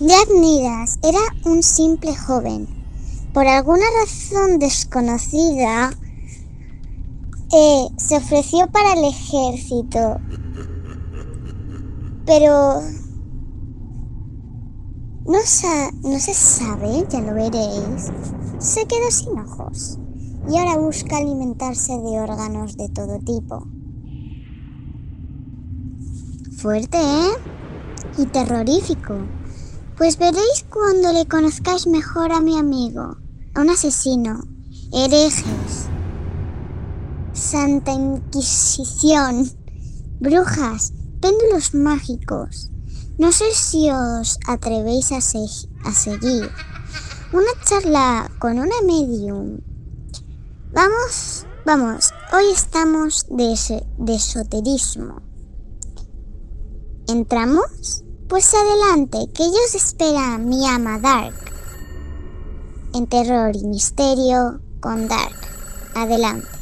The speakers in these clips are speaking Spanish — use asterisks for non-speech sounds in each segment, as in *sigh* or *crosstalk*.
Jack Nidas era un simple joven. Por alguna razón desconocida, eh, se ofreció para el ejército. Pero no, no se sabe, ya lo veréis. Se quedó sin ojos y ahora busca alimentarse de órganos de todo tipo. Fuerte, ¿eh? Y terrorífico. Pues veréis cuando le conozcáis mejor a mi amigo, a un asesino, herejes, Santa Inquisición, brujas, péndulos mágicos. No sé si os atrevéis a, seguir. Una charla con una medium. Vamos, vamos, hoy estamos de esoterismo. ¿Entramos? Pues adelante, que ellos espera mi ama Dark. En terror y misterio con Dark. Adelante.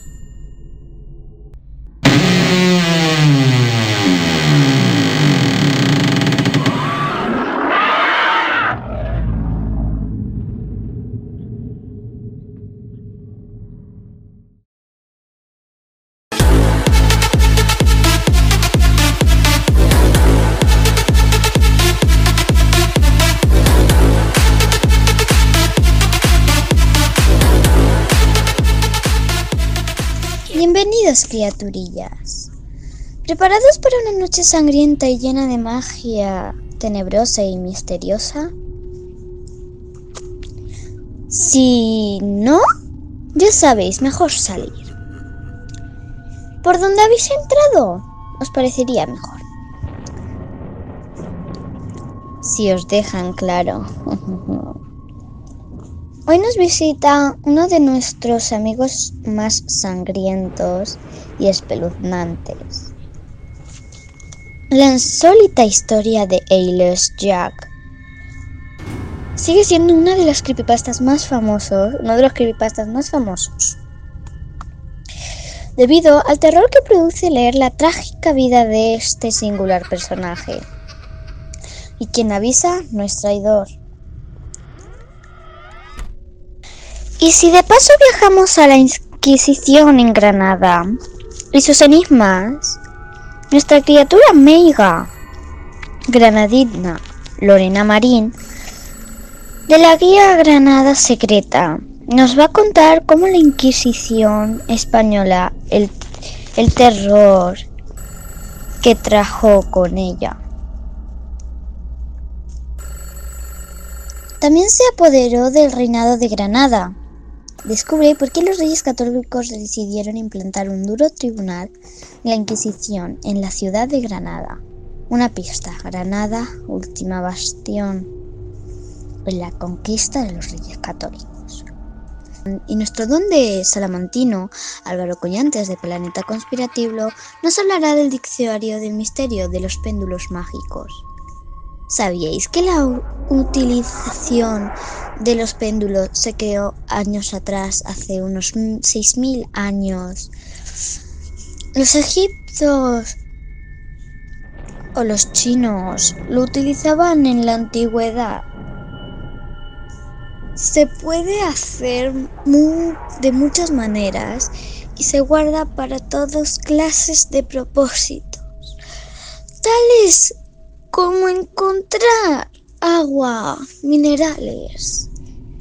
Criaturillas. ¿Preparados para una noche sangrienta y llena de magia tenebrosa y misteriosa? Si no, ya sabéis, mejor salir. ¿Por dónde habéis entrado? Os parecería mejor. Si os dejan claro. *laughs* Hoy nos visita uno de nuestros amigos más sangrientos y espeluznantes. La insólita historia de Ailes Jack sigue siendo una de las creepypastas más famosos, uno de los creepypastas más famosos. Debido al terror que produce leer la trágica vida de este singular personaje. Y quien avisa no es traidor. ¿Y si de paso viajamos a la Inquisición en Granada y sus enigmas? Nuestra criatura meiga, granadina Lorena Marín, de la guía Granada Secreta, nos va a contar cómo la Inquisición española, el, el terror que trajo con ella. También se apoderó del reinado de Granada, Descubre por qué los reyes católicos decidieron implantar un duro tribunal, la Inquisición, en la ciudad de Granada. Una pista, Granada, última bastión en la conquista de los reyes católicos. Y nuestro don de salamantino, Álvaro Collantes de Planeta Conspirativo, nos hablará del diccionario del misterio de los péndulos mágicos. ¿Sabíais que la utilización de los péndulos se creó años atrás, hace unos 6.000 años? Los egipcios o los chinos lo utilizaban en la antigüedad. Se puede hacer de muchas maneras y se guarda para todas clases de propósitos, tales cómo encontrar agua, minerales,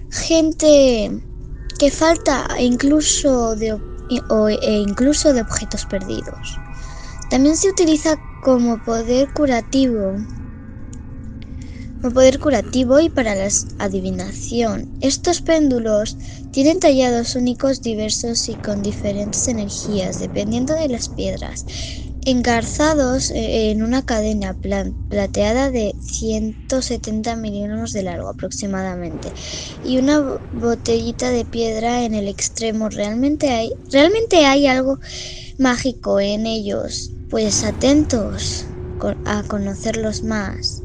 gente que falta e incluso de, e incluso de objetos perdidos. También se utiliza como poder curativo como poder curativo y para la adivinación. Estos péndulos tienen tallados únicos, diversos y con diferentes energías, dependiendo de las piedras engarzados eh, en una cadena plateada de 170 milímetros de largo aproximadamente y una botellita de piedra en el extremo. Realmente hay, realmente hay algo mágico en ellos, pues atentos a conocerlos más.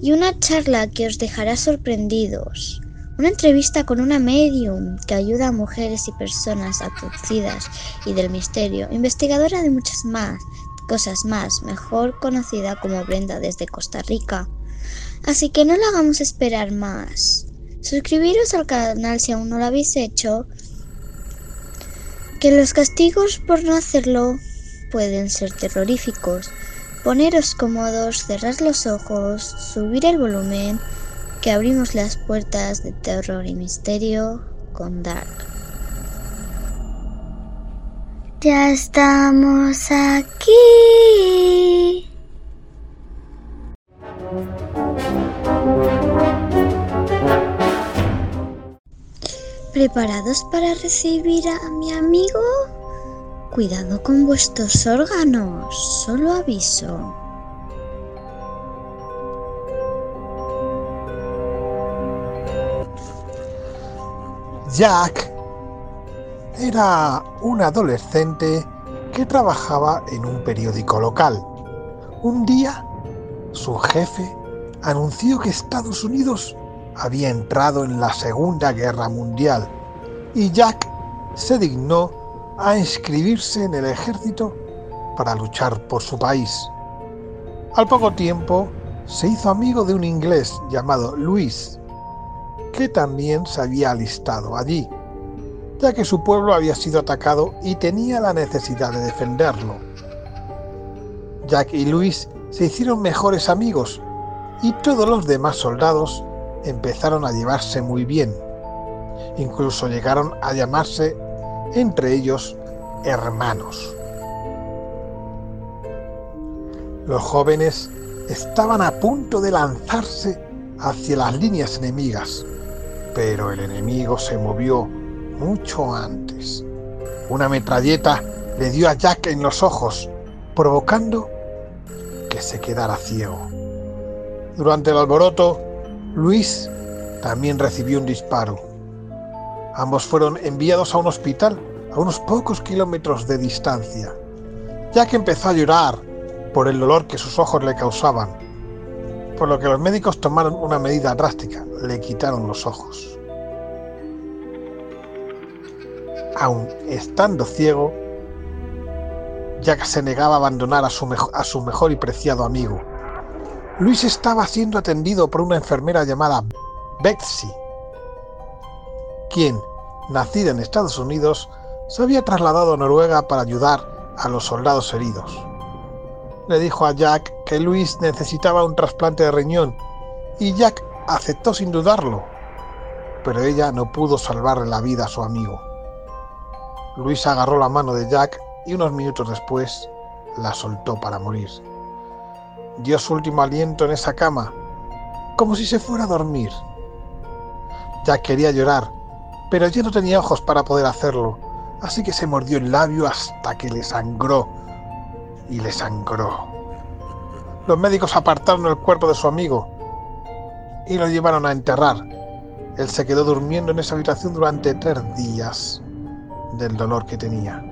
Y una charla que os dejará sorprendidos. Una entrevista con una medium que ayuda a mujeres y personas abducidas y del misterio, investigadora de muchas más cosas más, mejor conocida como Brenda desde Costa Rica. Así que no lo hagamos esperar más. Suscribiros al canal si aún no lo habéis hecho. Que los castigos por no hacerlo pueden ser terroríficos. Poneros cómodos, cerrar los ojos, subir el volumen, que abrimos las puertas de terror y misterio con Dark. Ya estamos aquí. ¿Preparados para recibir a mi amigo? Cuidado con vuestros órganos, solo aviso. Jack era un adolescente que trabajaba en un periódico local. Un día, su jefe anunció que Estados Unidos había entrado en la Segunda Guerra Mundial y Jack se dignó a inscribirse en el ejército para luchar por su país. Al poco tiempo se hizo amigo de un inglés llamado Luis, que también se había alistado allí, ya que su pueblo había sido atacado y tenía la necesidad de defenderlo. Jack y Luis se hicieron mejores amigos y todos los demás soldados empezaron a llevarse muy bien. Incluso llegaron a llamarse entre ellos hermanos. Los jóvenes estaban a punto de lanzarse hacia las líneas enemigas, pero el enemigo se movió mucho antes. Una metralleta le dio a Jack en los ojos, provocando que se quedara ciego. Durante el alboroto, Luis también recibió un disparo. Ambos fueron enviados a un hospital a unos pocos kilómetros de distancia, que empezó a llorar por el dolor que sus ojos le causaban, por lo que los médicos tomaron una medida drástica, le quitaron los ojos. Aun estando ciego, Jack se negaba a abandonar a su, a su mejor y preciado amigo, Luis estaba siendo atendido por una enfermera llamada Betsy, quien, nacida en Estados Unidos, se había trasladado a Noruega para ayudar a los soldados heridos. Le dijo a Jack que Luis necesitaba un trasplante de riñón y Jack aceptó sin dudarlo, pero ella no pudo salvarle la vida a su amigo. Luis agarró la mano de Jack y unos minutos después la soltó para morir dio su último aliento en esa cama, como si se fuera a dormir. Ya quería llorar, pero ya no tenía ojos para poder hacerlo, así que se mordió el labio hasta que le sangró y le sangró. Los médicos apartaron el cuerpo de su amigo y lo llevaron a enterrar. Él se quedó durmiendo en esa habitación durante tres días del dolor que tenía.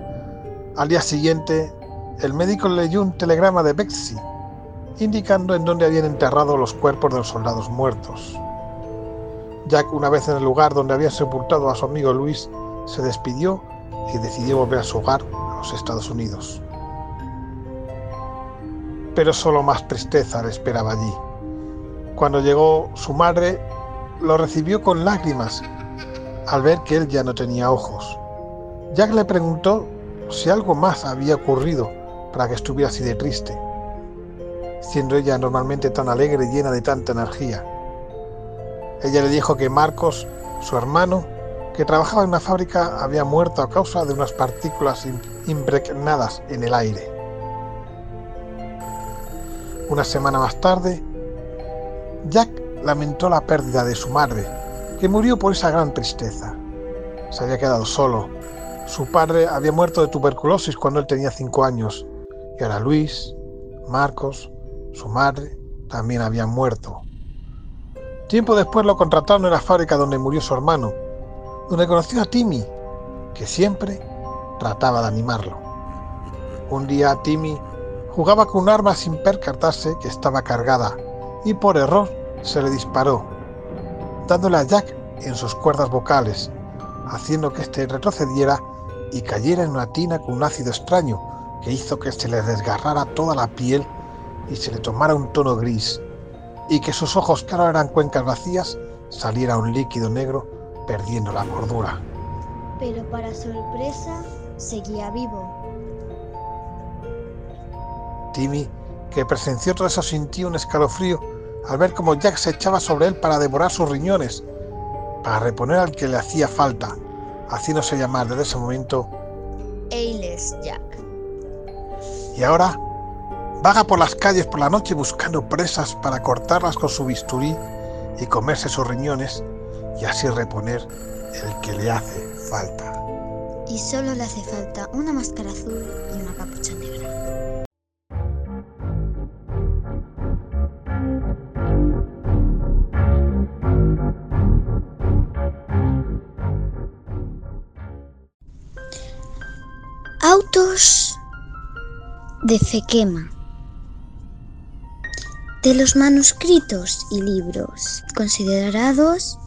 Al día siguiente, el médico leyó un telegrama de Betsy indicando en dónde habían enterrado los cuerpos de los soldados muertos. Jack, una vez en el lugar donde había sepultado a su amigo Luis, se despidió y decidió volver a su hogar, a los Estados Unidos. Pero solo más tristeza le esperaba allí. Cuando llegó su madre, lo recibió con lágrimas al ver que él ya no tenía ojos. Jack le preguntó si algo más había ocurrido para que estuviera así de triste siendo ella normalmente tan alegre y llena de tanta energía. Ella le dijo que Marcos, su hermano, que trabajaba en una fábrica, había muerto a causa de unas partículas impregnadas en el aire. Una semana más tarde, Jack lamentó la pérdida de su madre, que murió por esa gran tristeza. Se había quedado solo. Su padre había muerto de tuberculosis cuando él tenía cinco años, y ahora Luis, Marcos, su madre también había muerto. Tiempo después lo contrataron en la fábrica donde murió su hermano, donde conoció a Timmy, que siempre trataba de animarlo. Un día Timmy jugaba con un arma sin percatarse que estaba cargada y por error se le disparó, dándole a Jack en sus cuerdas vocales, haciendo que éste retrocediera y cayera en una tina con un ácido extraño que hizo que se le desgarrara toda la piel y se le tomara un tono gris y que sus ojos, que ahora eran cuencas vacías, saliera un líquido negro perdiendo la cordura. Pero para sorpresa, seguía vivo. Timmy, que presenció todo eso, sintió un escalofrío al ver cómo Jack se echaba sobre él para devorar sus riñones, para reponer al que le hacía falta, haciéndose llamar desde ese momento Ailes Jack. Y ahora vaga por las calles por la noche buscando presas para cortarlas con su bisturí y comerse sus riñones y así reponer el que le hace falta. Y solo le hace falta una máscara azul y una capucha de Fequema. De los manuscritos y libros considerados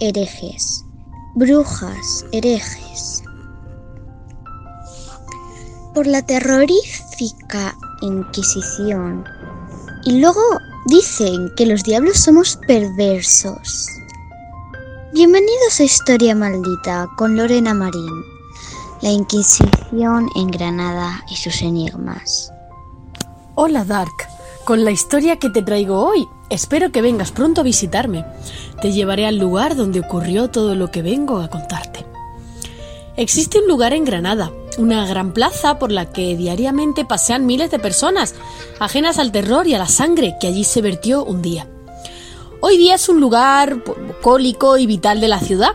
herejes, brujas, herejes. Por la terrorífica Inquisición. Y luego dicen que los diablos somos perversos. Bienvenidos a Historia Maldita con Lorena Marín. La Inquisición en Granada y sus enigmas. Hola Dark, con la historia que te traigo hoy. Espero que vengas pronto a visitarme. Te llevaré al lugar donde ocurrió todo lo que vengo a contarte. Existe un lugar en Granada, una gran plaza por la que diariamente pasean miles de personas, ajenas al terror y a la sangre que allí se vertió un día. Hoy día es un lugar bucólico y vital de la ciudad,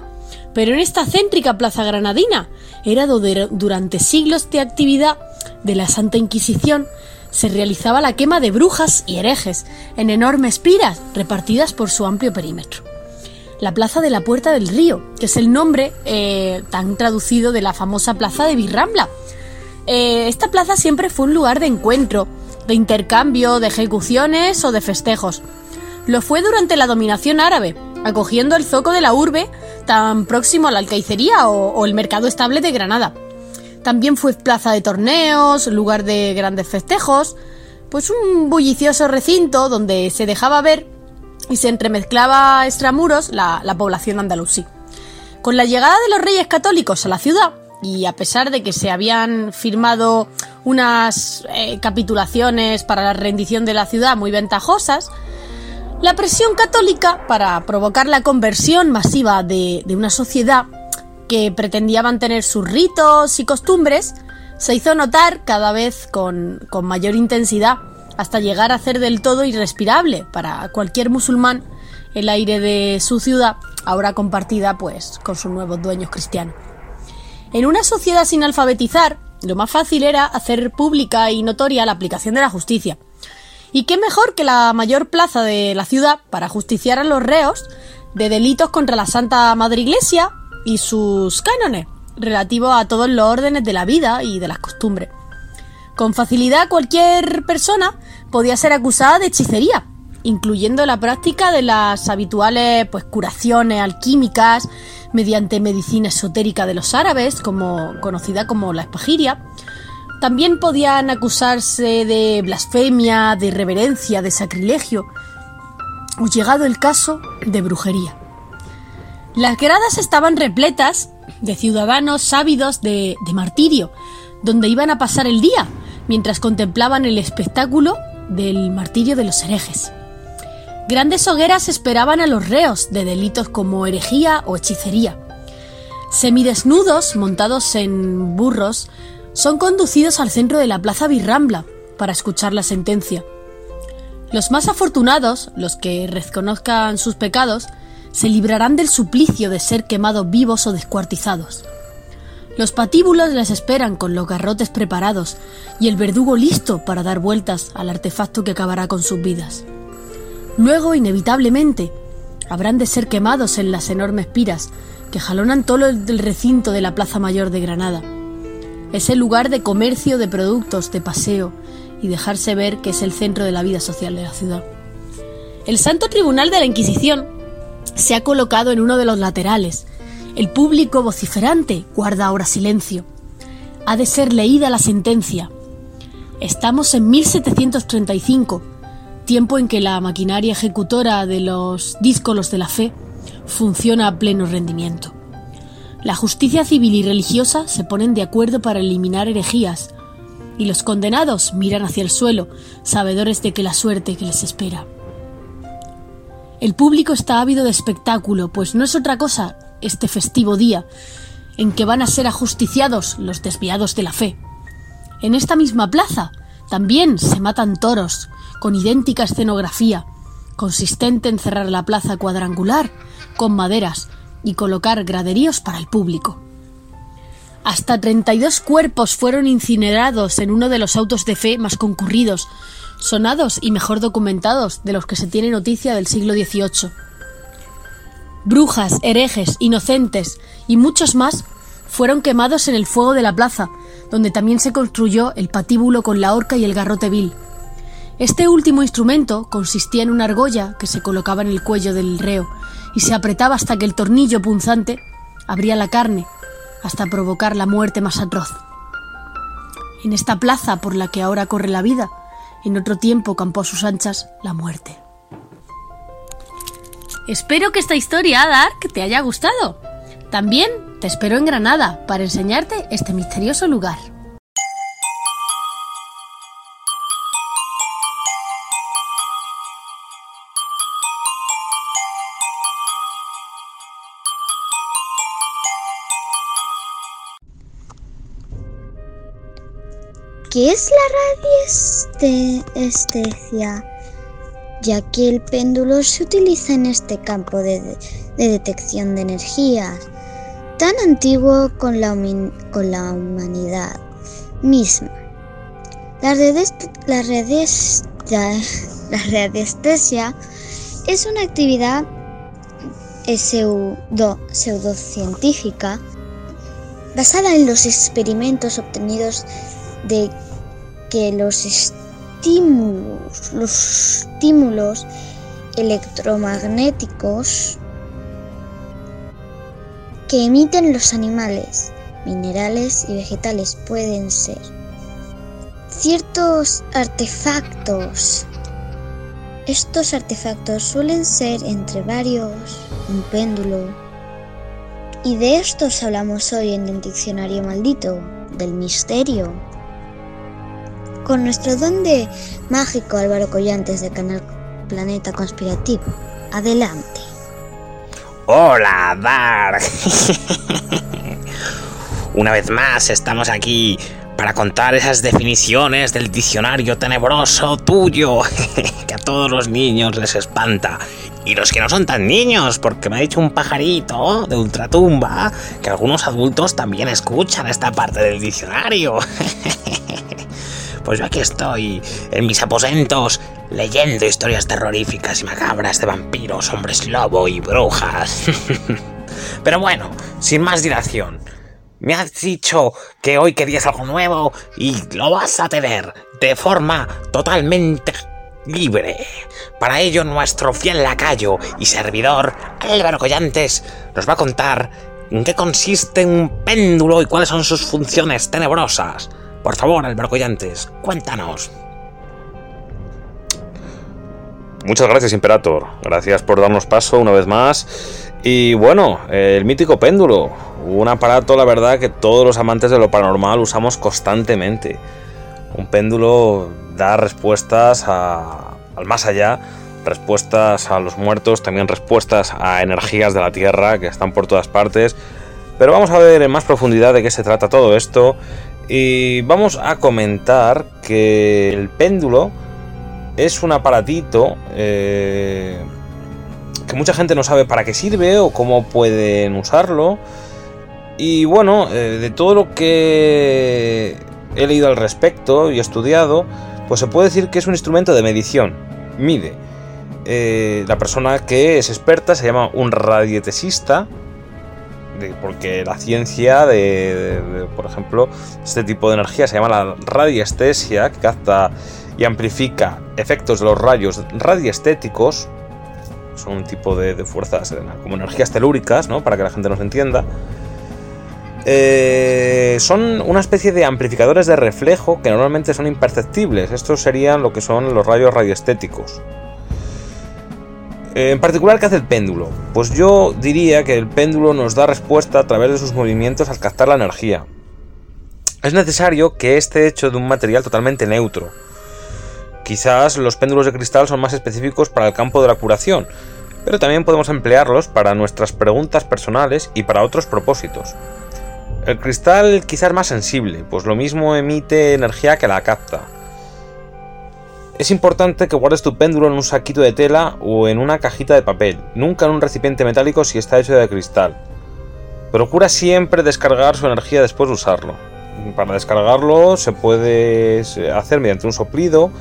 pero en esta céntrica plaza granadina era donde durante siglos de actividad de la Santa Inquisición se realizaba la quema de brujas y herejes en enormes piras repartidas por su amplio perímetro. La Plaza de la Puerta del Río, que es el nombre eh, tan traducido de la famosa Plaza de Birrambla. Eh, esta plaza siempre fue un lugar de encuentro, de intercambio, de ejecuciones o de festejos. Lo fue durante la dominación árabe, acogiendo el zoco de la urbe tan próximo a la alcaicería o, el mercado estable de Granada. También fue plaza de torneos, lugar de grandes festejos, pues un bullicioso recinto donde se dejaba ver y se entremezclaba extramuros la, la población andalusí. Con la llegada de los reyes católicos a la ciudad, y a pesar de que se habían firmado unas eh, capitulaciones para la rendición de la ciudad muy ventajosas, la presión católica para provocar la conversión masiva de, una sociedad que pretendía mantener sus ritos y costumbres se hizo notar cada vez con, con mayor intensidad hasta llegar a ser del todo irrespirable para cualquier musulmán el aire de su ciudad, ahora compartida pues con sus nuevos dueños cristianos. En una sociedad sin alfabetizar, lo más fácil era hacer pública y notoria la aplicación de la justicia, y qué mejor que la mayor plaza de la ciudad para justiciar a los reos de delitos contra la Santa Madre Iglesia y sus cánones, relativos a todos los órdenes de la vida y de las costumbres. Con facilidad cualquier persona podía ser acusada de hechicería, incluyendo la práctica de las habituales pues, curaciones alquímicas mediante medicina esotérica de los árabes, como, conocida como la espagiria, también podían acusarse de blasfemia, de irreverencia, de sacrilegio, o llegado el caso de brujería. Las gradas estaban repletas de ciudadanos ávidos de, de martirio, donde iban a pasar el día mientras contemplaban el espectáculo del martirio de los herejes. Grandes hogueras esperaban a los reos de delitos como herejía o hechicería. Semidesnudos, montados en burros, son conducidos al centro de la Plaza Birrambla para escuchar la sentencia. Los más afortunados, los que reconozcan sus pecados, se librarán del suplicio de ser quemados vivos o descuartizados. Los patíbulos les esperan con los garrotes preparados y el verdugo listo para dar vueltas al artefacto que acabará con sus vidas. Luego, inevitablemente, habrán de ser quemados en las enormes piras que jalonan todo el recinto de la Plaza Mayor de Granada es el lugar de comercio de productos, de paseo y dejarse ver que es el centro de la vida social de la ciudad. El Santo Tribunal de la Inquisición se ha colocado en uno de los laterales. El público vociferante guarda ahora silencio. Ha de ser leída la sentencia. Estamos en 1735, tiempo en que la maquinaria ejecutora de los díscolos de la fe funciona a pleno rendimiento. La justicia civil y religiosa se ponen de acuerdo para eliminar herejías, y los condenados miran hacia el suelo, sabedores de que la suerte que les espera. El público está ávido de espectáculo, pues no es otra cosa este festivo día en que van a ser ajusticiados los desviados de la fe. En esta misma plaza también se matan toros, con idéntica escenografía, consistente en cerrar la plaza cuadrangular con maderas y colocar graderíos para el público. Hasta 32 cuerpos fueron incinerados en uno de los autos de fe más concurridos, sonados y mejor documentados de los que se tiene noticia del siglo XVIII. Brujas, herejes, inocentes y muchos más fueron quemados en el fuego de la plaza, donde también se construyó el patíbulo con la horca y el garrote vil. Este último instrumento consistía en una argolla que se colocaba en el cuello del reo y se apretaba hasta que el tornillo punzante abría la carne hasta provocar la muerte más atroz. En esta plaza por la que ahora corre la vida, en otro tiempo campó a sus anchas la muerte. Espero que esta historia, Dark, te haya gustado. También te espero en Granada para enseñarte este misterioso lugar. ¿Qué es la radiestesia? Ya que el péndulo se utiliza en este campo de, de detección de energías, tan antiguo con la, con la humanidad misma. La, la, la radiestesia es una actividad pseudo, pseudocientífica basada en los experimentos obtenidos de que los estímulos, los estímulos electromagnéticos que emiten los animales, minerales y vegetales pueden ser ciertos artefactos. Estos artefactos suelen ser entre varios, un péndulo. Y de estos hablamos hoy en el diccionario maldito, del misterio con nuestro don de mágico Álvaro Collantes de Canal Planeta Conspirativo. Adelante. Hola, Dark. *laughs* Una vez más estamos aquí para contar esas definiciones del diccionario tenebroso tuyo *laughs* que a todos los niños les espanta. Y los que no son tan niños, porque me ha dicho un pajarito de ultratumba que algunos adultos también escuchan esta parte del diccionario. *laughs* Pues yo aquí estoy, en mis aposentos, leyendo historias terroríficas y macabras de vampiros, hombres lobo y brujas. *laughs* Pero bueno, sin más dilación, me has dicho que hoy querías algo nuevo y lo vas a tener de forma totalmente libre. Para ello, nuestro fiel lacayo y servidor, Álvaro Collantes, nos va a contar en qué consiste un péndulo y cuáles son sus funciones tenebrosas. Por favor, Álvaro Collantes, cuéntanos. Muchas gracias, Imperator. Gracias por darnos paso una vez más. Y bueno, el mítico péndulo. Un aparato, la verdad, que todos los amantes de lo paranormal usamos constantemente. Un péndulo da respuestas al más allá, respuestas a los muertos, también respuestas a energías de la Tierra que están por todas partes. Pero vamos a ver en más profundidad de qué se trata todo esto y vamos a comentar que el péndulo es un aparatito eh, que mucha gente no sabe para qué sirve o cómo pueden usarlo. Y bueno, eh, de todo lo que he leído al respecto y estudiado, pues se puede decir que es un instrumento de medición. Mide. Eh, la persona que es experta se llama un radietesista porque la ciencia de, por ejemplo, este tipo de energía se llama la radiestesia, que capta y amplifica efectos de los rayos radiestéticos, son un tipo de, fuerzas como energías telúricas, ¿no? para que la gente nos entienda. Eh, son una especie de amplificadores de reflejo que normalmente son imperceptibles. Estos serían lo que son los rayos radioestéticos. En particular, ¿qué hace el péndulo? Pues yo diría que el péndulo nos da respuesta a través de sus movimientos al captar la energía. Es necesario que esté hecho de un material totalmente neutro. Quizás los péndulos de cristal son más específicos para el campo de la curación, pero también podemos emplearlos para nuestras preguntas personales y para otros propósitos. El cristal quizás más sensible, pues lo mismo emite energía que la capta. Es importante que guardes tu péndulo en un saquito de tela o en una cajita de papel, nunca en un recipiente metálico si está hecho de cristal. Procura siempre descargar su energía después de usarlo. Para descargarlo se puede hacer mediante un soplido,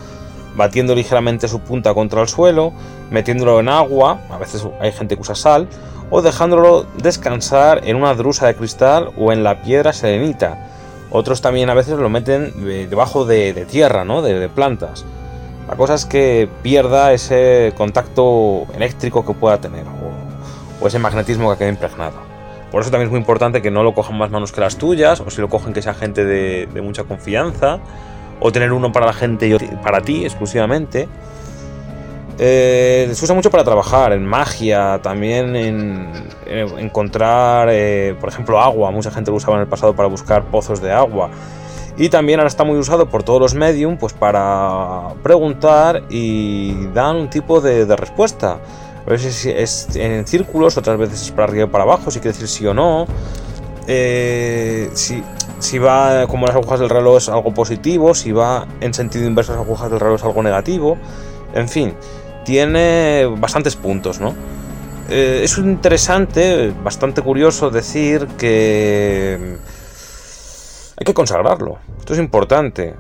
batiendo ligeramente su punta contra el suelo, metiéndolo en agua, a veces hay gente que usa sal, o dejándolo descansar en una drusa de cristal o en la piedra serenita. Otros también a veces lo meten debajo de, tierra, ¿no? de plantas. La cosa es que pierda ese contacto eléctrico que pueda tener o, ese magnetismo que quede impregnado. Por eso también es muy importante que no lo cojan más manos que las tuyas, o si lo cogen que sea gente de, mucha confianza, o tener uno para la gente y para ti exclusivamente. Eh, se usa mucho para trabajar, en magia, también en, encontrar, eh, por ejemplo, agua. Mucha gente lo usaba en el pasado para buscar pozos de agua. Y también ahora está muy usado por todos los medium pues para preguntar y dan un tipo de, respuesta. A veces es en círculos, otras veces es para arriba y para abajo, si quiere decir sí o no. Eh, si, si va como las agujas del reloj es algo positivo, si va en sentido inverso las agujas del reloj es algo negativo. En fin, tiene bastantes puntos, ¿no? Eh, es interesante, bastante curioso decir que hay que consagrarlo. Esto es importante.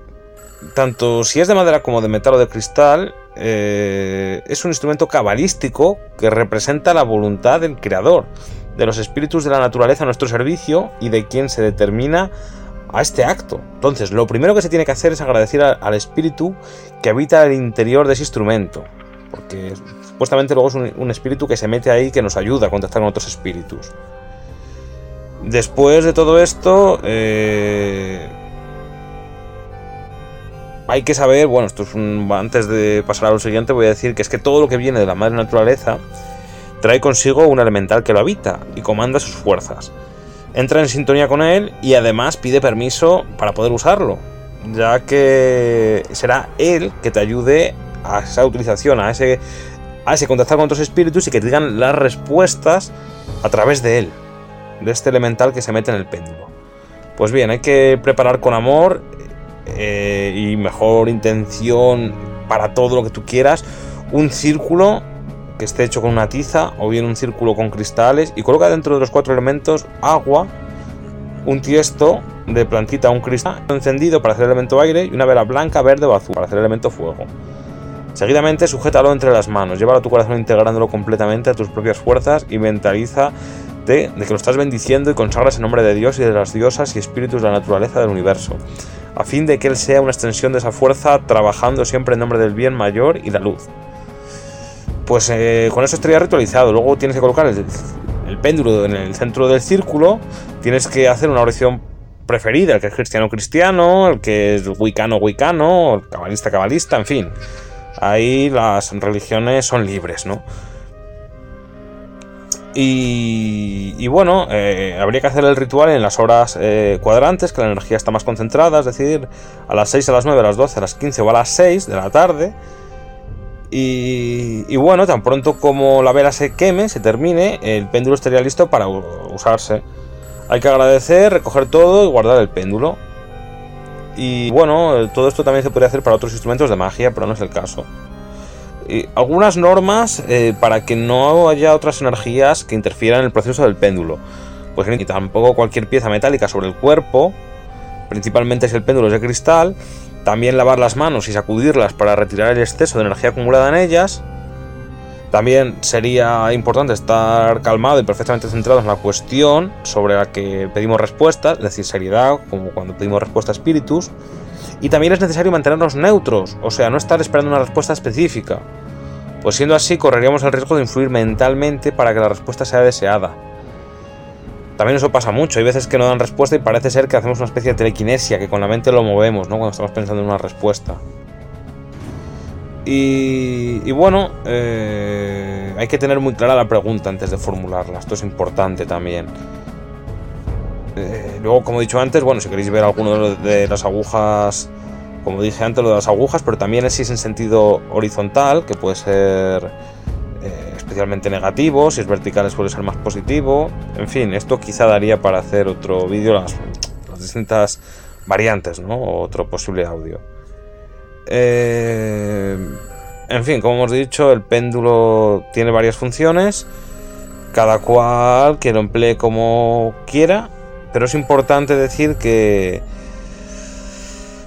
Tanto si es de madera como de metal o de cristal, eh, es un instrumento cabalístico que representa la voluntad del creador, de los espíritus de la naturaleza a nuestro servicio y de quien se determina a este acto. Entonces, lo primero que se tiene que hacer es agradecer al espíritu que habita el interior de ese instrumento, porque supuestamente luego es un, un espíritu que se mete ahí que nos ayuda a contactar con otros espíritus. Después de todo esto, eh, hay que saber, bueno, esto es un, antes de pasar a lo siguiente, voy a decir que es que todo lo que viene de la madre naturaleza trae consigo un elemental que lo habita y comanda sus fuerzas. Entra en sintonía con él y además pide permiso para poder usarlo, ya que será él que te ayude a esa utilización, a ese, a ese contactar con otros espíritus y que te digan las respuestas a través de él de este elemental que se mete en el péndulo. Pues bien, hay que preparar con amor eh, y mejor intención para todo lo que tú quieras un círculo que esté hecho con una tiza o bien un círculo con cristales y coloca dentro de los cuatro elementos agua, un tiesto de plantita, un cristal encendido para hacer el elemento aire y una vela blanca, verde o azul para hacer el elemento fuego. Seguidamente, sujétalo entre las manos, llévalo a tu corazón integrándolo completamente a tus propias fuerzas y mentaliza de, que lo estás bendiciendo y consagras en nombre de Dios y de las diosas y espíritus de la naturaleza del universo, a fin de que Él sea una extensión de esa fuerza, trabajando siempre en nombre del bien mayor y la luz. Pues eh, con eso estaría ritualizado. Luego tienes que colocar el, péndulo en el centro del círculo, tienes que hacer una oración preferida, el que es cristiano cristiano, el que es wicano wicano, el cabalista cabalista, en fin. Ahí las religiones son libres, ¿no? Y, bueno, eh, habría que hacer el ritual en las horas eh, cuadrantes, que la energía está más concentrada, es decir, a las 6, a las 9, a las 12, a las 15 o a las 6 de la tarde. Y, bueno, tan pronto como la vela se queme, se termine, el péndulo estaría listo para usarse. Hay que agradecer, recoger todo y guardar el péndulo. Y bueno, todo esto también se puede hacer para otros instrumentos de magia, pero no es el caso algunas normas eh, para que no haya otras energías que interfieran en el proceso del péndulo. Pues tampoco cualquier pieza metálica sobre el cuerpo, principalmente si el péndulo es de cristal. También lavar las manos y sacudirlas para retirar el exceso de energía acumulada en ellas. También sería importante estar calmado y perfectamente centrado en la cuestión sobre la que pedimos respuestas, es decir, seriedad, como cuando pedimos respuesta a espíritus. Y también es necesario mantenernos neutros, o sea, no estar esperando una respuesta específica. Pues siendo así, correríamos el riesgo de influir mentalmente para que la respuesta sea deseada. También eso pasa mucho, hay veces que no dan respuesta y parece ser que hacemos una especie de telequinesia, que con la mente lo movemos, ¿no? Cuando estamos pensando en una respuesta. Y, bueno, eh, hay que tener muy clara la pregunta antes de formularla, esto es importante también. Eh, luego, como he dicho antes, bueno, si queréis ver alguno de las agujas, como dije antes, lo de las agujas, pero también es en sentido horizontal, que puede ser eh, especialmente negativo, si es vertical suele ser más positivo. En fin, esto quizá daría para hacer otro vídeo, las, distintas variantes, ¿no? otro posible audio. Eh, en fin, como hemos dicho, el péndulo tiene varias funciones, cada cual que lo emplee como quiera, pero es importante decir que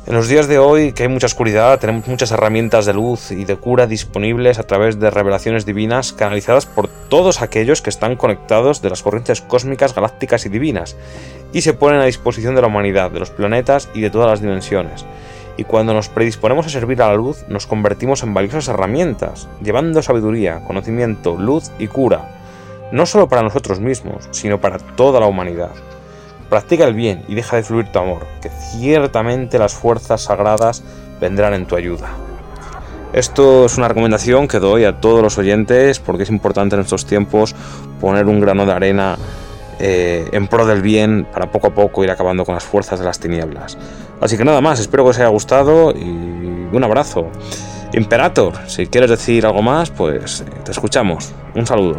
en los días de hoy, que hay mucha oscuridad, tenemos muchas herramientas de luz y de cura disponibles a través de revelaciones divinas canalizadas por todos aquellos que están conectados de las corrientes cósmicas, galácticas y divinas, y se ponen a disposición de la humanidad, de los planetas y de todas las dimensiones. Y cuando nos predisponemos a servir a la luz, nos convertimos en valiosas herramientas, llevando sabiduría, conocimiento, luz y cura, no solo para nosotros mismos, sino para toda la humanidad. Practica el bien y deja de fluir tu amor, que ciertamente las fuerzas sagradas vendrán en tu ayuda. Esto es una recomendación que doy a todos los oyentes porque es importante en estos tiempos poner un grano de arena eh, en pro del bien para poco a poco ir acabando con las fuerzas de las tinieblas. Así que nada más, espero que os haya gustado y un abrazo. Imperator, si quieres decir algo más, pues eh, te escuchamos. Un saludo.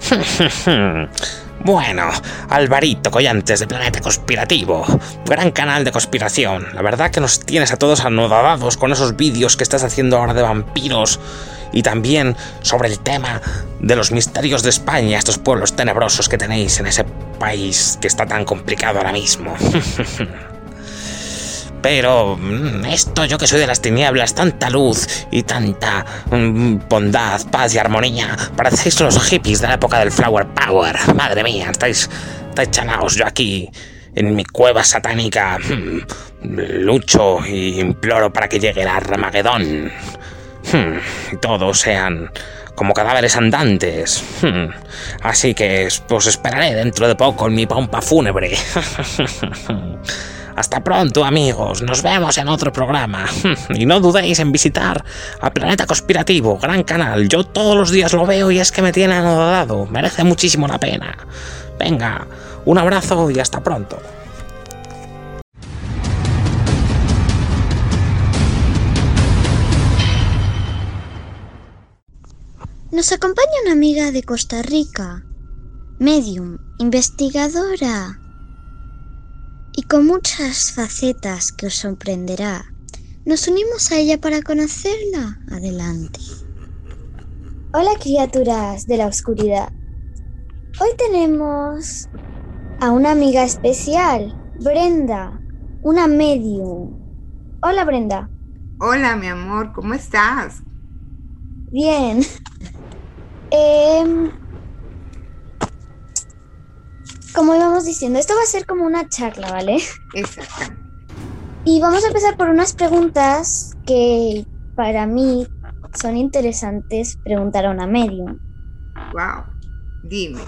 *laughs* Bueno, Alvarito Collantes de Planeta Conspirativo, gran canal de conspiración. La verdad que nos tienes a todos anodados con esos vídeos que estás haciendo ahora de vampiros y también sobre el tema de los misterios de España, estos pueblos tenebrosos que tenéis en ese país que está tan complicado ahora mismo. *laughs* Pero mm, esto, yo que soy de las tinieblas, tanta luz y tanta mm, bondad, paz y armonía, parecéis los hippies de la época del Flower Power. Madre mía, estáis, estáis. Yo aquí, en mi cueva satánica, mm, lucho y imploro para que llegue el Armagedón. Todos sean como cadáveres andantes. Así que os esperaré dentro de poco en mi pompa fúnebre. *laughs* Hasta pronto amigos, nos vemos en otro programa. *laughs* y no dudéis en visitar a Planeta Conspirativo, gran canal. Yo todos los días lo veo y es que me tiene anodado. Merece muchísimo la pena. Venga, un abrazo y hasta pronto. Nos acompaña una amiga de Costa Rica, medium, investigadora, y con muchas facetas que os sorprenderá. Nos unimos a ella para conocerla. Adelante. Hola criaturas de la oscuridad. Hoy tenemos a una amiga especial, Brenda, una medium. Hola Brenda. Hola mi amor, ¿cómo estás? Bien. *laughs* Eh, como íbamos diciendo, esto va a ser como una charla, ¿vale? Exacto. Y vamos a empezar por unas preguntas que para mí son interesantes preguntar a una medium. Wow. Dime.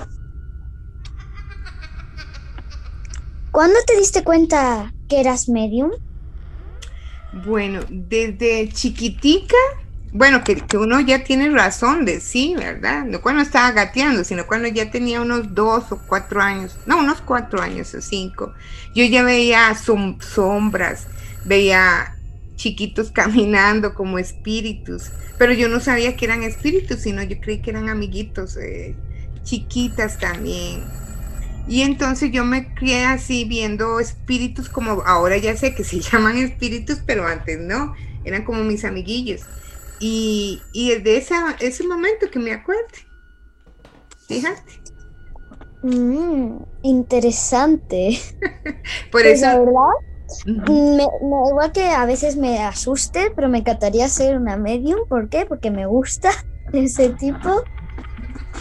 ¿Cuándo te diste cuenta que eras medium? Bueno, desde chiquitica bueno, que, uno ya tiene razón de sí, ¿verdad? No cuando estaba gateando, sino cuando ya tenía unos dos o cuatro años, no, unos cuatro años o cinco. Yo ya veía sombras, veía chiquitos *laughs* caminando como espíritus, pero yo no sabía que eran espíritus, sino yo creí que eran amiguitos, eh, chiquitas también. Y entonces yo me crié así viendo espíritus como ahora ya sé que se *laughs* llaman espíritus, pero antes no, eran como mis amiguillos. Y, y de esa, ese momento que me acuerde. Fíjate. Mm, interesante. *laughs* Por pues eso. La verdad, me, me, igual que a veces me asuste, pero me encantaría ser una medium. ¿Por qué? Porque me gusta *laughs* ese tipo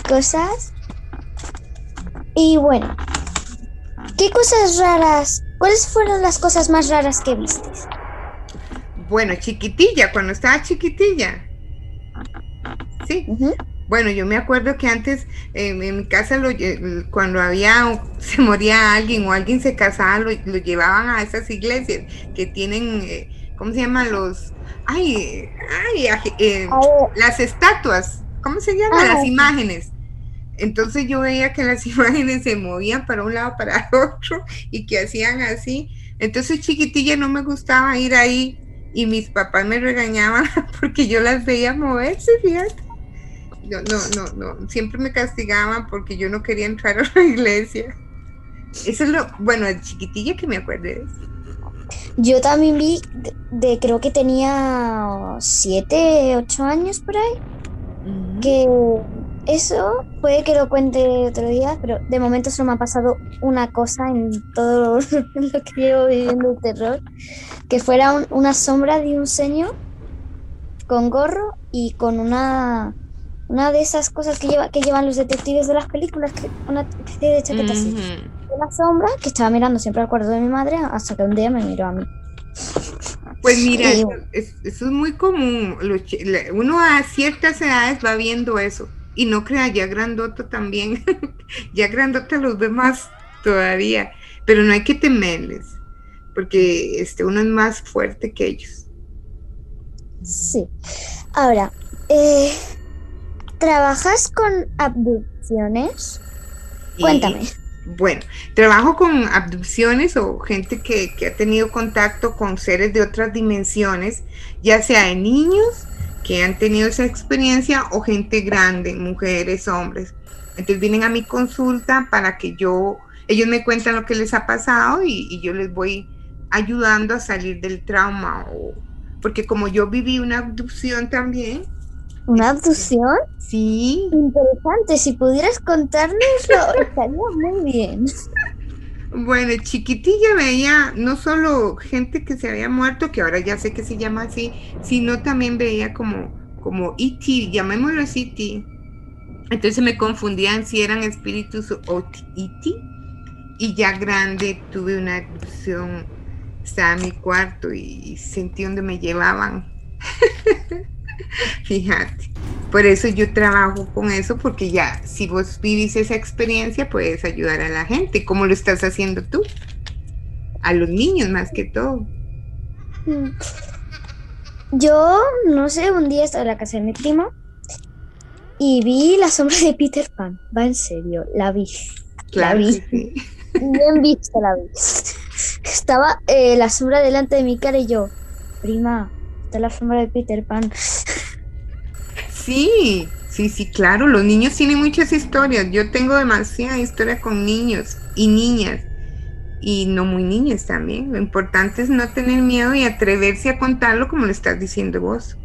cosas. Y bueno, ¿qué cosas raras? ¿Cuáles fueron las cosas más raras que viste? Bueno, chiquitilla, cuando estaba chiquitilla. Sí. Bueno, yo me acuerdo que antes eh, en mi casa lo, lle- cuando había *laughs* se moría alguien o alguien se casaba lo, lo llevaban a esas iglesias que tienen eh, ¿cómo se llaman los ay ay eh, las estatuas ¿cómo se llaman? Ah, las imágenes entonces yo veía que las *laughs* imágenes se movían para un lado para *laughs* otro y que hacían así entonces chiquitilla no me gustaba ir ahí y mis papás me regañaban *laughs* porque yo las veía moverse fíjate no, no, no, no, siempre me castigaban porque yo no quería entrar *laughs* a la iglesia. Eso es lo, bueno, de chiquitilla que me acuerdo de eso. yo también vi de, de- creo que tenía siete, ocho años por ahí. Que eso puede que lo cuente otro día, pero de momento solo me ha pasado una cosa en todo *laughs* lo que llevo viviendo el terror, que fuera un- una sombra de un señor con gorro y con una una de esas cosas que lleva que llevan los detectives de las películas, que una especie de chaqueta así. Ujú. Una sombra que estaba mirando siempre al cuarto de mi madre hasta que un día me miró a mí. Pues mira, eso, es- eso es muy común. Uno a ciertas edades va viendo eso. Y no crea, ya grandota también. *laughs* ya grandota los ve más todavía. Pero no hay que temerles. Porque este, uno es más fuerte que ellos. Sí. Ahora, eh, ¿trabajas con abducciones? Y- Cuéntame. Bueno, trabajo con abducciones o gente que, que ha tenido contacto con seres de otras dimensiones, ya sea de niños que han tenido esa experiencia o gente grande, mujeres, hombres. Entonces vienen a mi consulta para que yo, ellos me cuentan lo que les ha pasado y, y yo les voy ayudando a salir del trauma. O, porque como yo viví una abducción también, ¿Una abducción? sí, Interesante. Si pudieras contárnoslo, *laughs* estaría muy bien. Bueno, chiquitilla veía no solo gente que se había muerto, que ahora ya sé que se llama así, sino también veía como, como E.T., llamémoslo así, E.T. Entonces me confundían si eran espíritus o E.T. Y ya grande tuve una abducción, estaba en mi cuarto y sentí donde me llevaban. *laughs* Fíjate. Por eso yo trabajo con eso, porque ya si vos vivís esa experiencia, puedes ayudar a la gente, como lo estás haciendo tú. A los niños más que todo. Mm. Yo, no sé, un día estaba en la casa de mi primo y vi la sombra de Peter Pan. Va en serio, la vi. Claro. vi. sí. Bien vista la vi. Estaba eh, la sombra delante de mi cara y yo, prima, está la sombra de Peter Pan. Sí, sí, sí, claro. Los niños tienen muchas historias. Yo tengo demasiada historia con niños y niñas. Y no muy niñas también. Lo importante es no tener miedo y atreverse a contarlo como lo estás diciendo vos.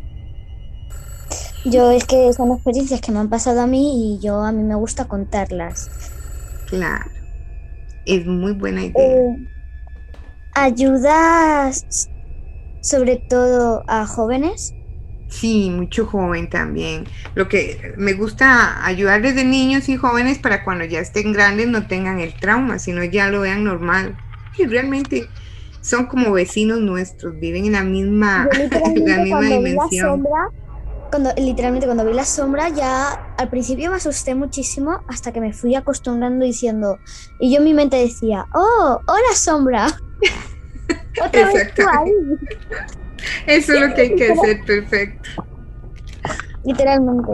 Yo es que son experiencias que me han pasado a mí y yo a mí me gusta contarlas. Claro. Es muy buena idea. Eh, ¿Ayudas sobre todo a jóvenes? Sí, mucho joven también. Lo que me gusta ayudar desde niños y jóvenes para cuando ya estén grandes no tengan el trauma, sino ya lo vean normal. Y realmente son como vecinos nuestros, viven en la misma, *laughs* la misma cuando vi la dimensión. sombra, cuando, literalmente cuando vi la sombra ya al principio me asusté muchísimo hasta que me fui acostumbrando diciendo, y yo en mi mente decía, oh, hola sombra. *laughs* Otra vez tú ahí. *laughs* Eso es lo que hay que hacer, perfecto. Literalmente.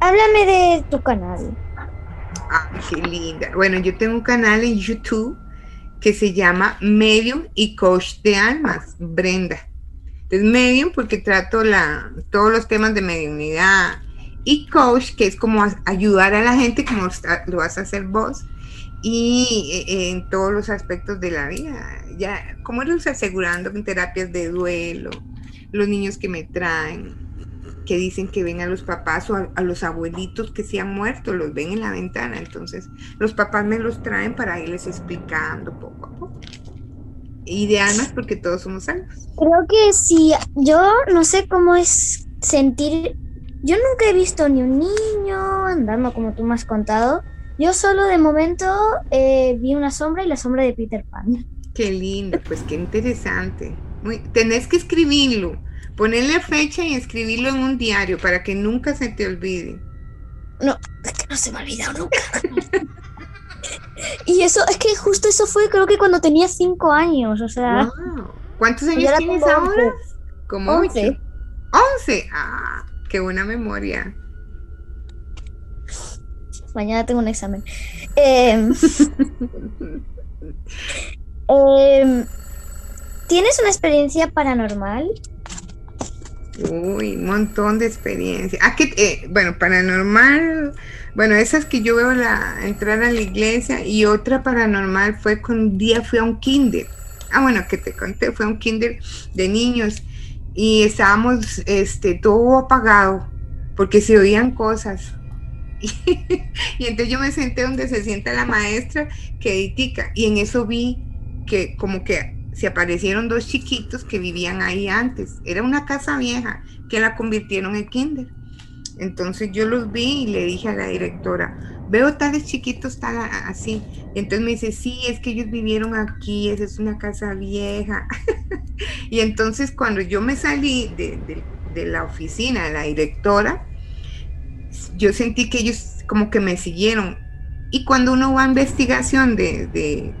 Háblame de tu canal. Ay, qué linda. Bueno, yo tengo un canal en YouTube que se llama Medium y Coach de Almas, Brenda. Entonces, Medium porque trato la, todos los temas de mediunidad y Coach, que es como ayudar a la gente como lo vas a hacer vos y eh, en todos los aspectos de la vida. Ya, como los asegurando en terapias de duelo, los niños que me traen, que dicen que ven a los papás o a, los abuelitos que se han muerto, los ven en la ventana. Entonces, los papás me los traen para irles explicando poco a poco. Y de almas porque todos somos almas. Creo que si yo no sé cómo es sentir. Yo nunca he visto ni un niño andando como tú me has contado. Yo solo de momento eh, vi una sombra y la sombra de Peter Pan. Qué lindo, pues qué interesante. Muy- tenés que escribirlo, Ponerle fecha y escribirlo en un diario para que nunca se te olvide. No, es que no se me ha olvidado nunca. y eso, es que justo eso fue creo que cuando tenía cinco años, o sea... Wow. ¿Cuántos años tienes ahora? 11. Como 11. ocho. 11. Ah, qué buena memoria. Mañana tengo un examen. Em, *laughs* em, ¿Tienes una experiencia paranormal? Uy, un montón de experiencia. Ah, que, eh, bueno, paranormal, bueno, esas que yo veo la, entrar a la iglesia y otra paranormal fue con un día fui a un kinder. Ah, bueno, que te conté, fue un kinder de niños y estábamos, este, todo apagado porque se oían cosas. *laughs* y entonces yo me senté donde se sienta la maestra que editica y en eso vi que como que se aparecieron dos chiquitos que vivían ahí antes. Era una casa vieja que la convirtieron en kinder. Entonces yo los vi y le dije a la directora, veo tales chiquitos tal así. Y entonces me dice, sí, es que ellos vivieron aquí, esa es una casa vieja. *laughs* y entonces cuando yo me salí de, de- de la oficina de la directora, yo sentí que ellos como que me siguieron. Y cuando uno va a investigación de, de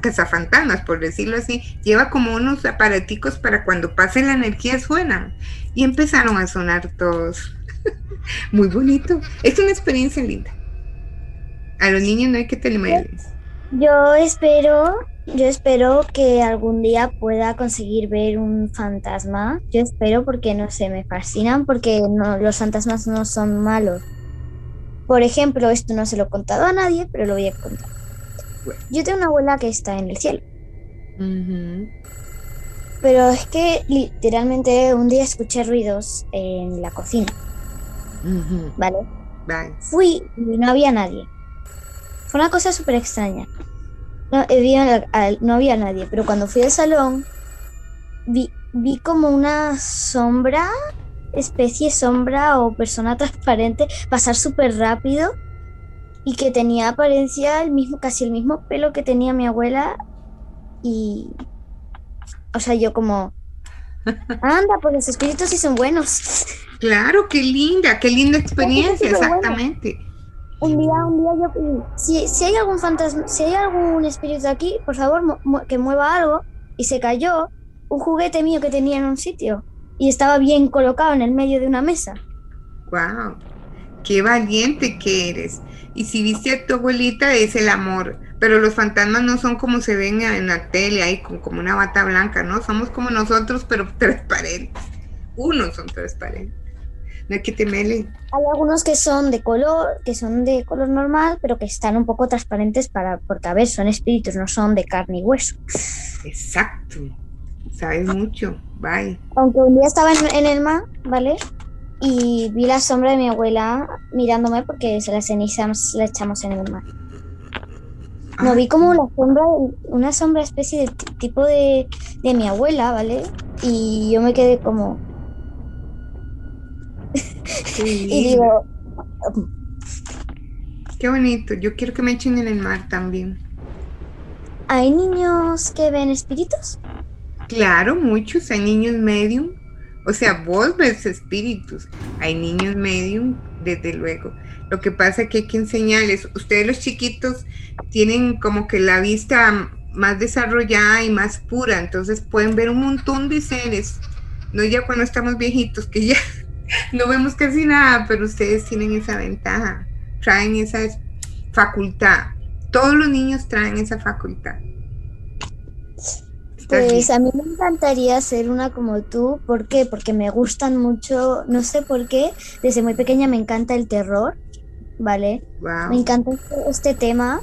cazafantasmas, por decirlo así, lleva como unos aparaticos para cuando pase la energía suenan. Y empezaron a sonar todos. *laughs* Muy bonito. Es una experiencia linda. A los niños no hay que temerles. Yo espero, yo espero que algún día pueda conseguir ver un fantasma. Yo espero porque no sé, me fascinan porque no, los fantasmas no son malos. Por ejemplo, esto no se lo he contado a nadie, pero lo voy a contar. Yo tengo una abuela que está en el cielo, pero es que literalmente un día escuché ruidos en la cocina. ¿vale? Bye. Fui y no había nadie. Fue una cosa súper extraña. No, al- no había nadie, pero cuando fui al salón vi, vi como una sombra, especie sombra o persona *laughs* transparente pasar súper rápido y que tenía apariencia el mismo, casi el mismo pelo que tenía mi abuela y, o sea, yo como, *laughs* anda, pues los espíritus sí son buenos. Claro, qué linda, qué linda experiencia, buena. Un día, un día yo pedí, si, si hay algún fantasma, si hay algún espíritu aquí, por favor mu- mu- que mueva algo. Y se cayó un juguete mío que tenía en un sitio y estaba bien colocado en el medio de una mesa. Wow, qué valiente que eres. Y si viste a tu abuelita es el amor. Pero los fantasmas no son como se ven en la tele, ahí con como una bata blanca, ¿no? Somos como nosotros, pero *laughs* transparentes. Unos son transparentes. Que temerle. Hay algunos que son de color, que son de color normal, pero que están un poco transparentes para, porque a ver, son espíritus, no son de carne y hueso. Exacto. Sabes mucho. Bye. Aunque un día estaba en, en el mar, ¿vale? Y vi la sombra de mi abuela mirándome porque se las cenizas la echamos en el mar. No, vi como la sombra, una sombra especie de tipo de, de mi abuela, ¿vale? Y yo me quedé como, y digo, Qué bonito. Yo quiero que me echen en el mar también. ¿hay niños que ven espíritus? Claro, muchos. Hay niños medium. O sea, vos ves espíritus. Hay niños medium, desde luego. Lo que pasa es que hay que enseñarles. Ustedes los chiquitos tienen como que la vista más desarrollada y más pura. Entonces pueden ver un montón de seres. No ya cuando estamos viejitos, que ya no vemos casi nada, pero ustedes tienen esa ventaja. Traen esa facultad. Todos los niños traen esa facultad. Pues a mí me encantaría ser una como tú. ¿Por qué? Porque me gustan mucho, no sé por qué, desde muy pequeña me encanta el terror, ¿vale? Me encanta este, este tema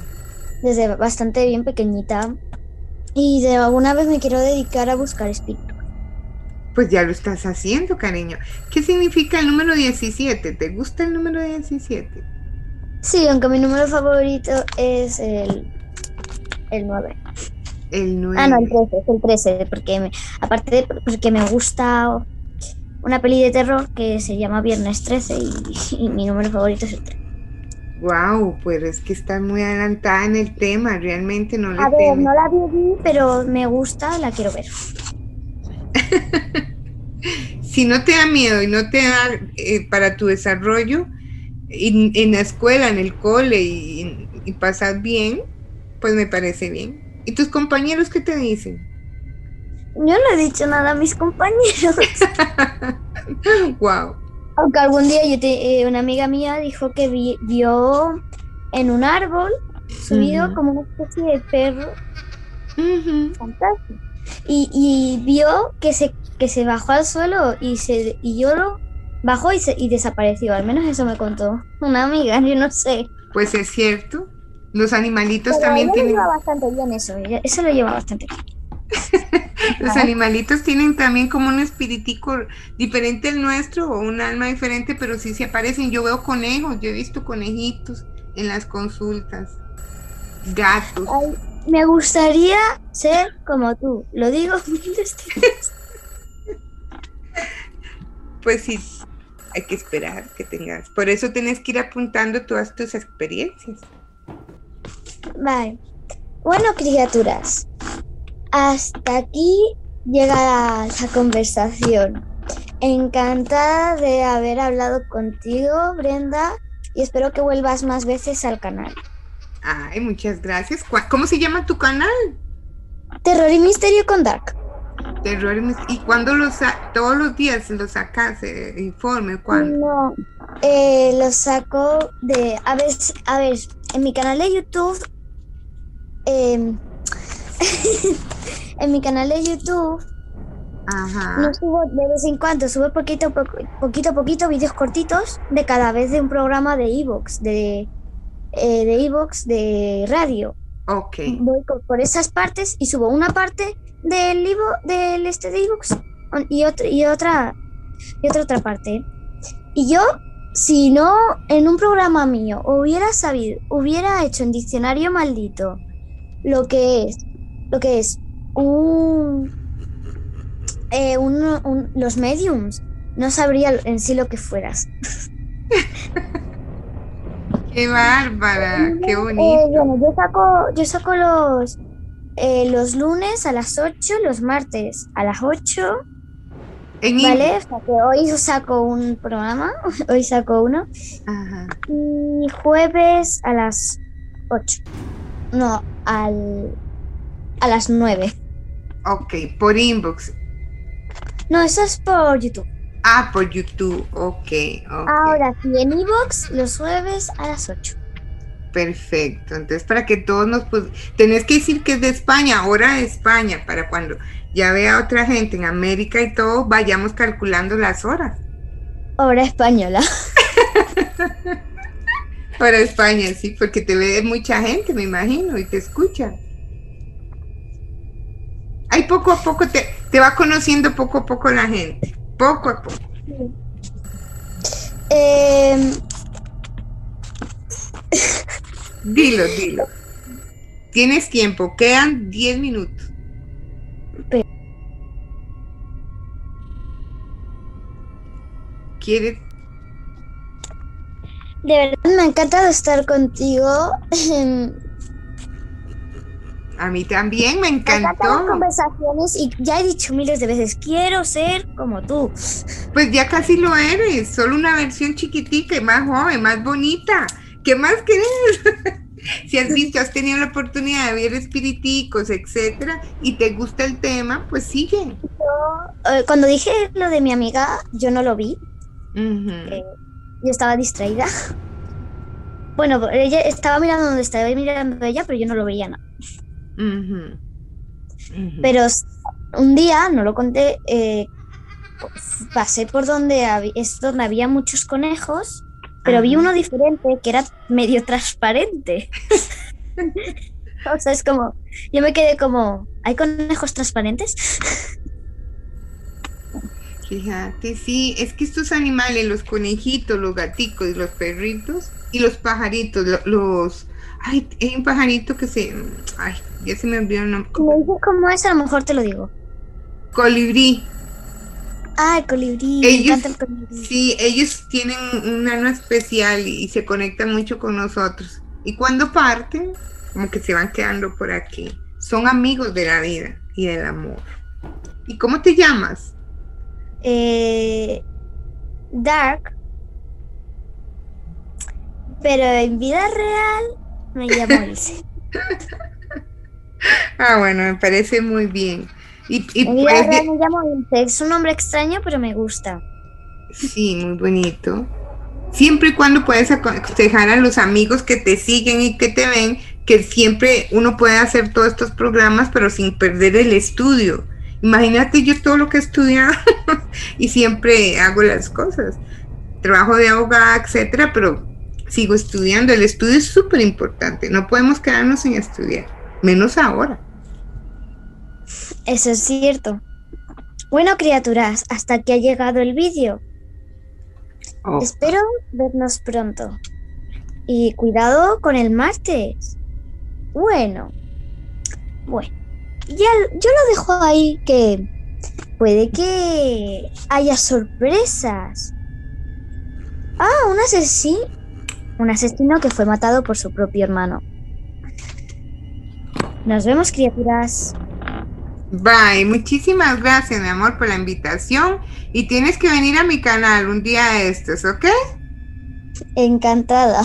desde bastante bien pequeñita. Y de alguna vez me quiero dedicar a buscar espíritus. Pues ya lo estás haciendo, cariño. ¿Qué significa el número 17? ¿Te gusta el número 17? Sí, aunque mi número favorito es el, el 9. El 9. Ah, no, el 13, es el 13, porque me- aparte de porque me gusta una peli de terror que se llama Viernes 13 y, y mi número favorito es el 13. Wow, pues es que estás muy adelantada en el tema. Realmente no le A ver, temes. no la vi, pero me gusta, la quiero ver. *laughs* si no te da miedo y no te da eh, para tu desarrollo en, en la escuela, en el cole y, y pasar bien, pues me parece bien. ¿Y tus compañeros qué te dicen? Yo no he dicho nada a mis compañeros. *laughs* wow. Aunque algún día yo te- eh, una amiga mía dijo que vi- vio en un árbol subido como una especie de perro. Y, y vio que se, que se bajó al suelo y se y lloró, bajó y, se, y desapareció. Al menos eso me contó una amiga, yo no sé. Pues es cierto. Los animalitos Pero también tienen, lleva bastante bien eso, ella- eso lo lleva bastante bien. *laughs* los animalitos tienen también como un espiritico diferente al nuestro o un alma diferente, pero sí se aparecen. Yo veo conejos, yo he visto conejitos en las consultas, gatos. Ay, me gustaría ser como tú, lo digo. *laughs* *laughs* *laughs* Pues sí, hay que esperar que tengas. Por eso tienes que ir apuntando todas tus experiencias. Vale. Bueno, criaturas, hasta aquí llega la, la conversación. Encantada de haber hablado contigo, Brenda, y espero que vuelvas más veces al canal. Ay, muchas gracias. ¿Cuá- ¿Cómo se llama tu canal? Terror y misterio con Dark. Terror y Mis- ¿Y cuándo lo sa- todos los días lo sacas? eh, informe, ¿cuándo? No, eh, lo saco de. A ver, a ver, en mi canal de YouTube. em, *laughs* en mi canal de YouTube Ajá. no subo de vez en cuando, subo poquito, poco- poquito a poquito vídeos cortitos de cada vez de un programa de Evox, de, eh, de Evox de radio. Ok. Voy por esas partes y subo una parte del Evo, del este de Evox y otra y otra y otra otra parte. Y yo si no en un programa mío hubiera sabido, hubiera hecho en diccionario maldito lo que es lo que es un, eh, un- un- los mediums, no sabría en sí lo que fueras. *laughs* Qué bárbara, qué Eh, bonito. bueno, yo saco, yo saco los, eh, los lunes a las 8, los martes a las 8, En ¿vale? Hoy saco un programa, *laughs* hoy saco uno, Ajá. y jueves a las 8. No, al, a las 9. Ok, por inbox. No, eso es por YouTube. Ah, por YouTube. Ok. Ahora sí, en Evox los jueves a las 8. Perfecto. Entonces, para que todos nos... Pues, tenés que decir que es de España, hora de España, para cuando ya vea otra gente en América y todo, vayamos calculando las horas. Hora española. Hora España, sí, porque te ve mucha gente, me imagino, y te escucha. Ahí poco a poco te, te va conociendo poco a poco la gente. Poco a poco. Eh, Dilo, dilo. Tienes tiempo, quedan 10 minutos. ¿Quieres? de verdad me ha encantado estar contigo. A mí también me encantó. conversaciones y ya he dicho miles de veces, quiero ser como tú. Pues ya casi lo eres, solo una versión chiquitica y más joven, más bonita. ¿Qué más querés? *laughs* si has visto, has tenido la oportunidad de ver espiriticos, etcétera, y te gusta el tema, pues sigue. Eh, Cuando dije lo de mi amiga, yo no lo vi. Eh, yo estaba distraída. Bueno, ella estaba mirando donde estaba mirando ella, pero yo no lo veía nada. Pero un día, no lo conté, eh, pasé por donde es donde había muchos conejos, pero vi uno diferente que era medio transparente. *laughs* o sea, es como, yo me quedé como, ¿hay conejos transparentes? Fíjate, sí, es que estos animales, los conejitos, los gaticos, los perritos y los pajaritos, lo- los... Ay, hay un pajarito que se... Ay, ya se me olvidó el nombre. Cómo es, a lo mejor te lo digo. Colibrí. Ah, el colibrí, me encanta el colibrí. Sí, ellos tienen un alma especial y, y se conectan mucho con nosotros. Y cuando parten, como que se van quedando por aquí. Son amigos de la vida y del amor. ¿Y cómo te llamas? eh, Dark, pero en vida real me llamo *laughs* Ilse. Ah, bueno, me parece muy bien. Y, pues. Es un nombre extraño, pero me gusta. Sí, muy bonito. Siempre y cuando puedes aconsejar a los amigos que te siguen y que te ven, que siempre uno puede hacer todos estos programas, pero sin perder el estudio. Imagínate yo todo lo que he estudiado *laughs* y siempre hago las cosas. Trabajo de abogada, etcétera, pero sigo estudiando. El estudio es súper importante. No podemos quedarnos sin estudiar, menos ahora. Eso es cierto. Bueno, criaturas, hasta aquí ha llegado el vídeo. Oh, Espero vernos pronto. Y cuidado con el martes. Bueno. Bueno. Ya yo lo dejo ahí que puede que haya sorpresas. Ah, un asesino. Un asesino que fue matado por su propio hermano. Nos vemos, criaturas. Bye, muchísimas gracias, mi amor, por la invitación. Y tienes que venir a mi canal un día de estos, ¿ok? Encantada.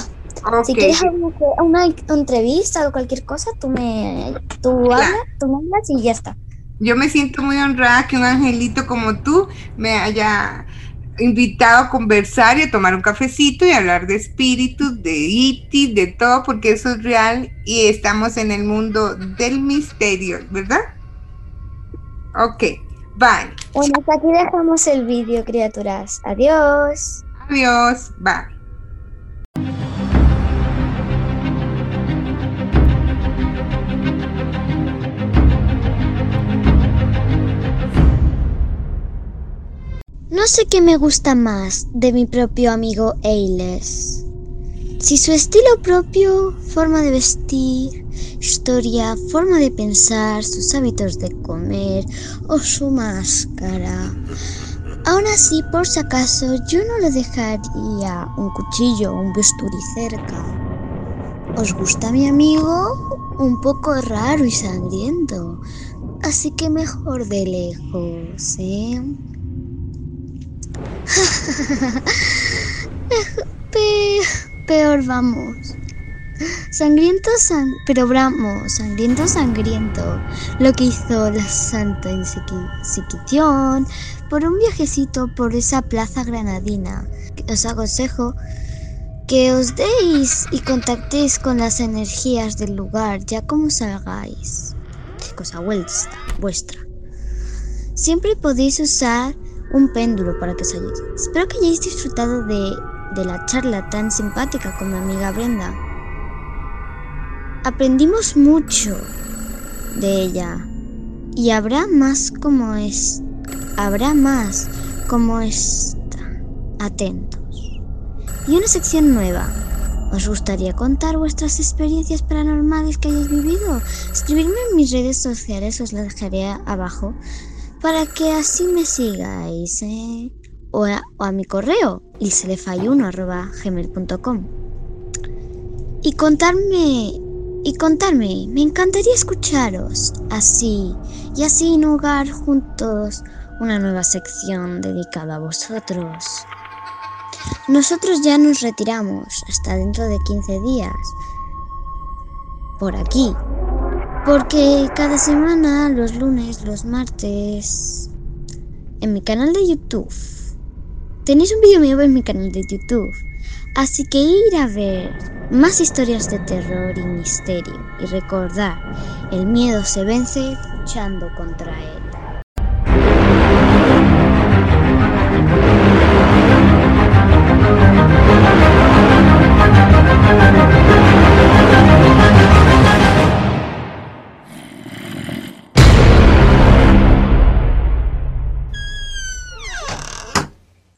Si quieres una, una entrevista o cualquier cosa, tú me, tú Claro. hablas, tú me hablas y ya está. Yo me siento muy honrada que un angelito como tú me haya invitado a conversar y a tomar un cafecito y hablar de espíritus, de iti, de todo, porque eso es real y estamos en el mundo del misterio, ¿verdad? Ok, bye. Bueno, hasta aquí dejamos el vídeo, criaturas. Adiós. Adiós, bye. No sé qué me gusta más de mi propio amigo Ailes. Si su estilo propio, forma de vestir, historia, forma de pensar, sus hábitos de comer o su máscara. Aún así, por si acaso, yo no le dejaría un cuchillo o un bisturí cerca. ¿Os gusta mi amigo? Un poco raro y sangriento. Así que mejor de lejos, ¿eh? *laughs* Pe- peor vamos. Sangriento, sang- pero vamos, sangriento, sangriento. Lo que hizo la Santa Inquisi- Inquisición por un viajecito por esa plaza granadina. Os aconsejo que os deis y contactéis con las energías del lugar ya como salgáis. Cosa vuestra, vuestra. Siempre podéis usar un péndulo para que os ayude. Espero que hayáis disfrutado de, de la charla tan simpática con mi amiga Brenda. Aprendimos mucho de ella y habrá más como es, habrá más como esta. Atentos. Y una sección nueva. ¿Os gustaría contar vuestras experiencias paranormales que hayáis vivido? Escribidme en mis redes sociales, os las dejaré abajo para que así me sigáis, ¿eh? o, a, mi correo, ilselefayuno.gmail.com y contarme, y contarme, me encantaría escucharos, así, y así inaugurar juntos una nueva sección dedicada a vosotros. Nosotros ya nos retiramos hasta dentro de 15 días, por aquí, porque cada semana, los lunes, los martes, en mi canal de YouTube, tenéis un vídeo mío en mi canal de YouTube. Así que ir a ver más historias de terror y misterio y recordar, el miedo se vence luchando contra él.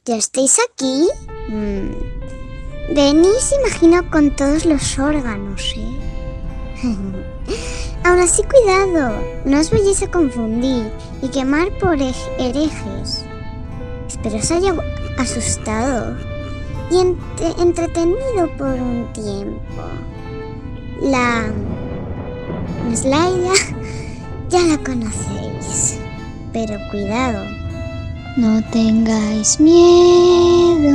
¿Ya estáis aquí? Mm. Venís, imagino, con todos los órganos, ¿eh? *laughs* Aún así, cuidado, no os vayáis a confundir y quemar por ej- herejes. Espero os haya asustado y ent- entretenido por un tiempo. La Slaida *laughs* ya la conocéis, pero cuidado, No tengáis miedo.